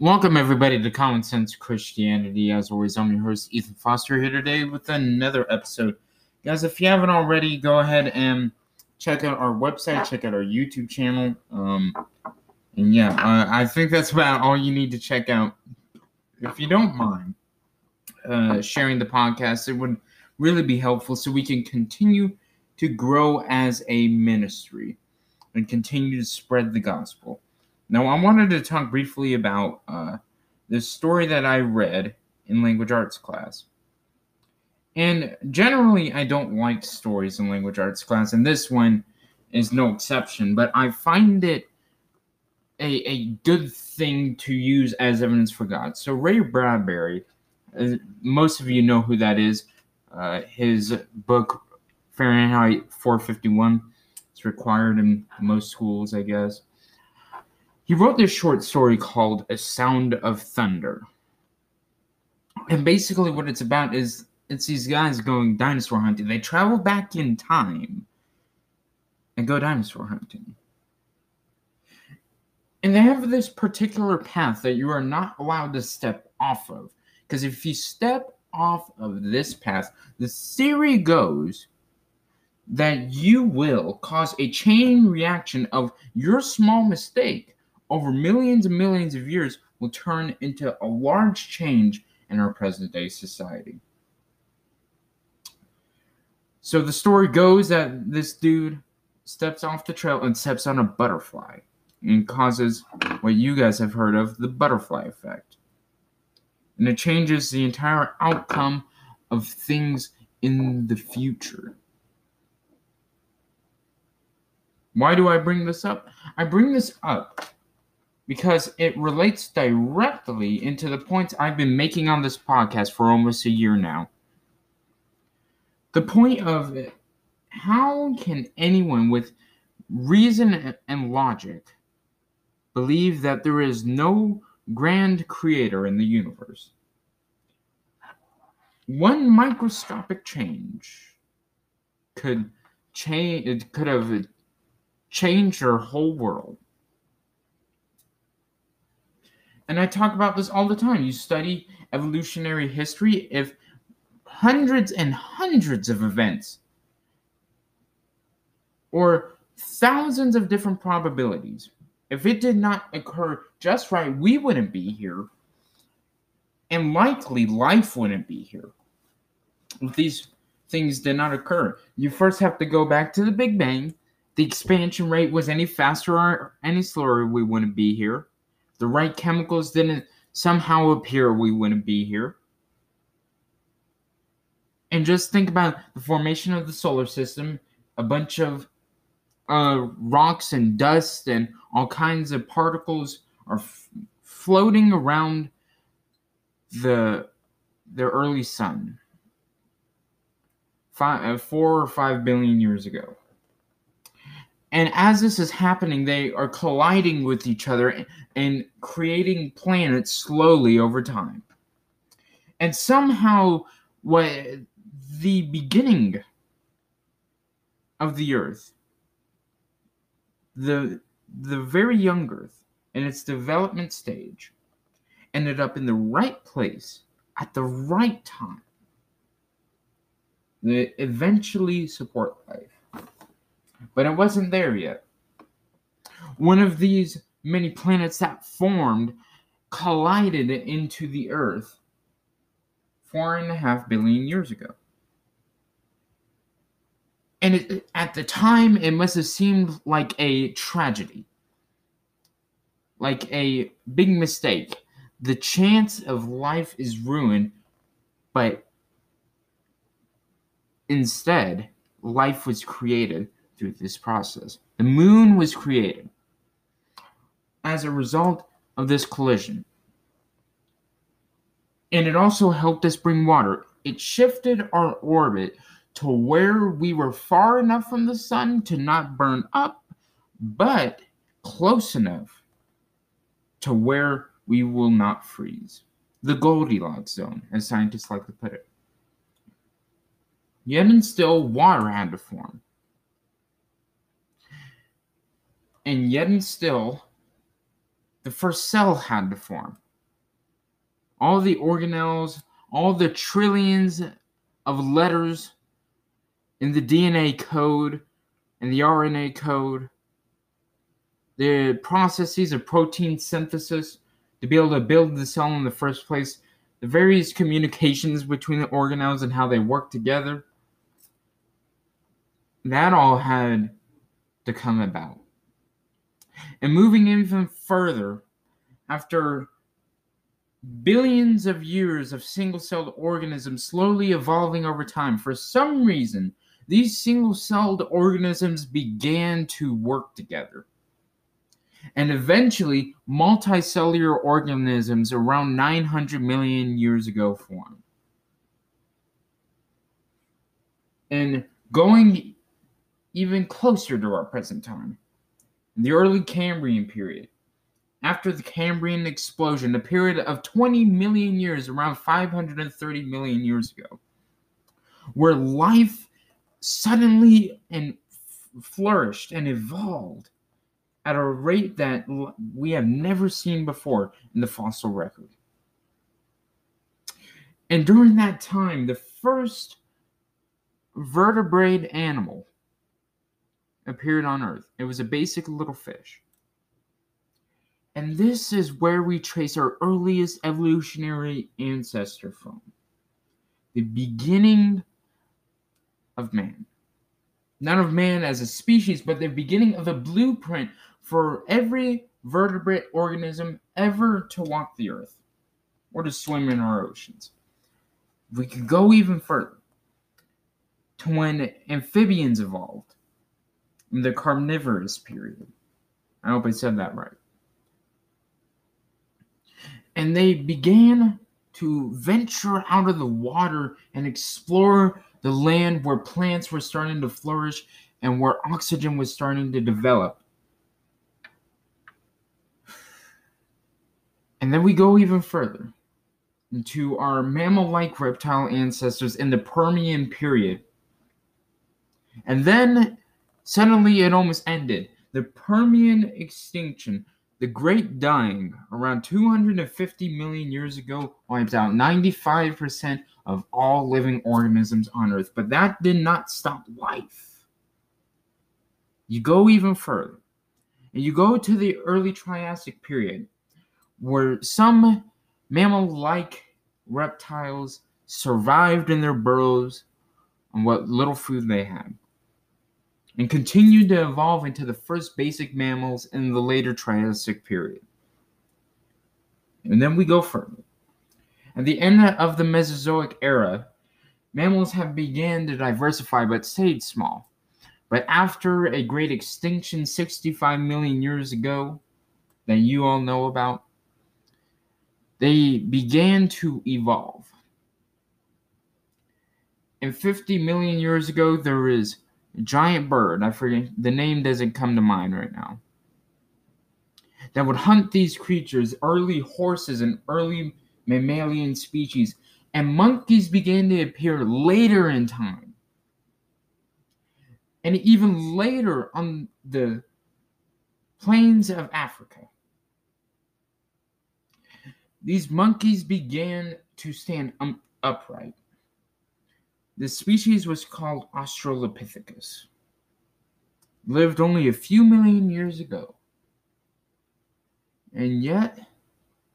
Welcome, everybody, to Common Sense Christianity. As always, I'm your host, Ethan Foster, here today with another episode. Guys, if you haven't already, go ahead and check out our website, check out our YouTube channel. Um, and yeah, uh, I think that's about all you need to check out. If you don't mind uh, sharing the podcast, it would really be helpful so we can continue to grow as a ministry and continue to spread the gospel. Now, I wanted to talk briefly about uh, this story that I read in language arts class. And generally, I don't like stories in language arts class, and this one is no exception, but I find it a, a good thing to use as evidence for God. So, Ray Bradbury, uh, most of you know who that is. Uh, his book, Fahrenheit 451, it's required in most schools, I guess. He wrote this short story called A Sound of Thunder. And basically, what it's about is it's these guys going dinosaur hunting. They travel back in time and go dinosaur hunting. And they have this particular path that you are not allowed to step off of. Because if you step off of this path, the theory goes that you will cause a chain reaction of your small mistake over millions and millions of years will turn into a large change in our present day society. So the story goes that this dude steps off the trail and steps on a butterfly and causes what you guys have heard of the butterfly effect. And it changes the entire outcome of things in the future. Why do I bring this up? I bring this up because it relates directly into the points I've been making on this podcast for almost a year now. The point of it, how can anyone with reason and logic believe that there is no grand creator in the universe? One microscopic change could change it could have changed our whole world and I talk about this all the time. You study evolutionary history, if hundreds and hundreds of events or thousands of different probabilities, if it did not occur just right, we wouldn't be here. And likely life wouldn't be here. If these things did not occur, you first have to go back to the Big Bang. The expansion rate was any faster or any slower, we wouldn't be here the right chemicals didn't somehow appear, we wouldn't be here. And just think about the formation of the solar system, a bunch of uh, rocks and dust and all kinds of particles are f- floating around the the early sun. Five, uh, four or five billion years ago. And as this is happening, they are colliding with each other and creating planets slowly over time. And somehow, what the beginning of the Earth, the the very young Earth, in its development stage, ended up in the right place at the right time. They eventually support life but it wasn't there yet. One of these many planets that formed collided into the Earth four and a half billion years ago. And it, at the time, it must have seemed like a tragedy, like a big mistake. The chance of life is ruined, but instead, life was created through this process. The moon was created as a result of this collision. And it also helped us bring water. It shifted our orbit to where we were far enough from the sun to not burn up, but close enough to where we will not freeze. The Goldilocks zone, as scientists like to put it. Yet and still, water had to form. And yet and still, the first cell had to form. all the organelles, all the trillions of letters in the DNA code and the RNA code, the processes of protein synthesis to be able to build the cell in the first place, the various communications between the organelles and how they work together. That all had to come about. And moving even further, after billions of years of single celled organisms slowly evolving over time, for some reason, these single celled organisms began to work together. And eventually, multicellular organisms around 900 million years ago formed. And going even closer to our present time, in the early Cambrian period, after the Cambrian explosion, a period of 20 million years, around 530 million years ago, where life suddenly and flourished and evolved at a rate that we have never seen before in the fossil record. And during that time, the first vertebrate animal appeared on Earth. It was a basic little fish. And this is where we trace our earliest evolutionary ancestor from the beginning of man. Not of man as a species, but the beginning of a blueprint for every vertebrate organism ever to walk the earth or to swim in our oceans. We could go even further to when amphibians evolved the carnivorous period. I hope I said that right and they began to venture out of the water and explore the land where plants were starting to flourish and where oxygen was starting to develop. And then we go even further into our mammal like reptile ancestors in the Permian period. And then suddenly it almost ended. The Permian extinction the Great Dying, around 250 million years ago, wiped out 95% of all living organisms on Earth. But that did not stop life. You go even further, and you go to the early Triassic period, where some mammal like reptiles survived in their burrows on what little food they had and continued to evolve into the first basic mammals in the later Triassic period. And then we go further. At the end of the Mesozoic era, mammals have began to diversify but stayed small. But after a great extinction 65 million years ago that you all know about, they began to evolve. And 50 million years ago, there is giant bird. I forget the name doesn't come to mind right now. That would hunt these creatures, early horses and early mammalian species, and monkeys began to appear later in time. And even later on the plains of Africa. These monkeys began to stand um, upright. The species was called Australopithecus. Lived only a few million years ago. And yet,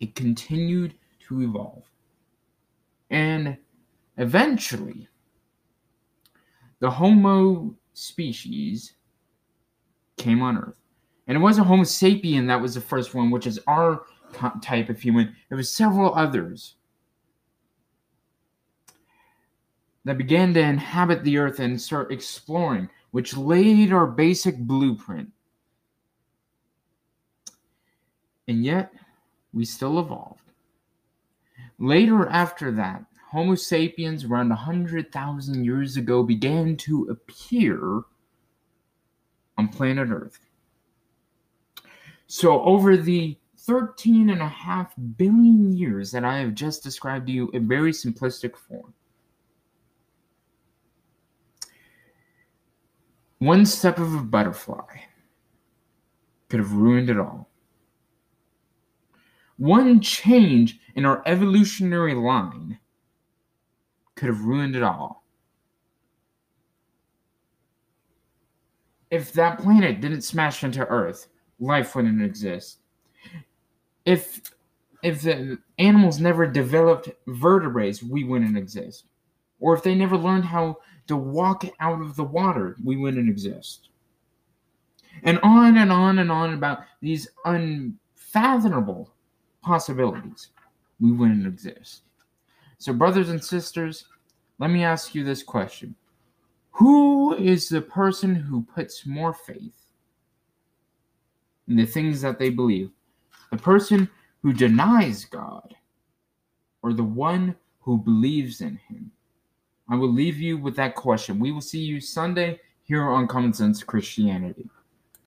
it continued to evolve. And eventually, the Homo species came on Earth. And it wasn't Homo sapien that was the first one, which is our type of human. It was several others that began to inhabit the earth and start exploring, which laid our basic blueprint. And yet, we still evolved. Later, after that, Homo sapiens, around 100,000 years ago, began to appear on planet Earth. So, over the 13 and a half billion years that I have just described to you in very simplistic form, One step of a butterfly could have ruined it all. One change in our evolutionary line could have ruined it all. If that planet didn't smash into Earth, life wouldn't exist. If if the animals never developed vertebrae, we wouldn't exist. Or if they never learned how to walk out of the water, we wouldn't exist. And on and on and on about these unfathomable possibilities, we wouldn't exist. So, brothers and sisters, let me ask you this question Who is the person who puts more faith in the things that they believe? The person who denies God or the one who believes in him? I will leave you with that question. We will see you Sunday here on Common Sense Christianity.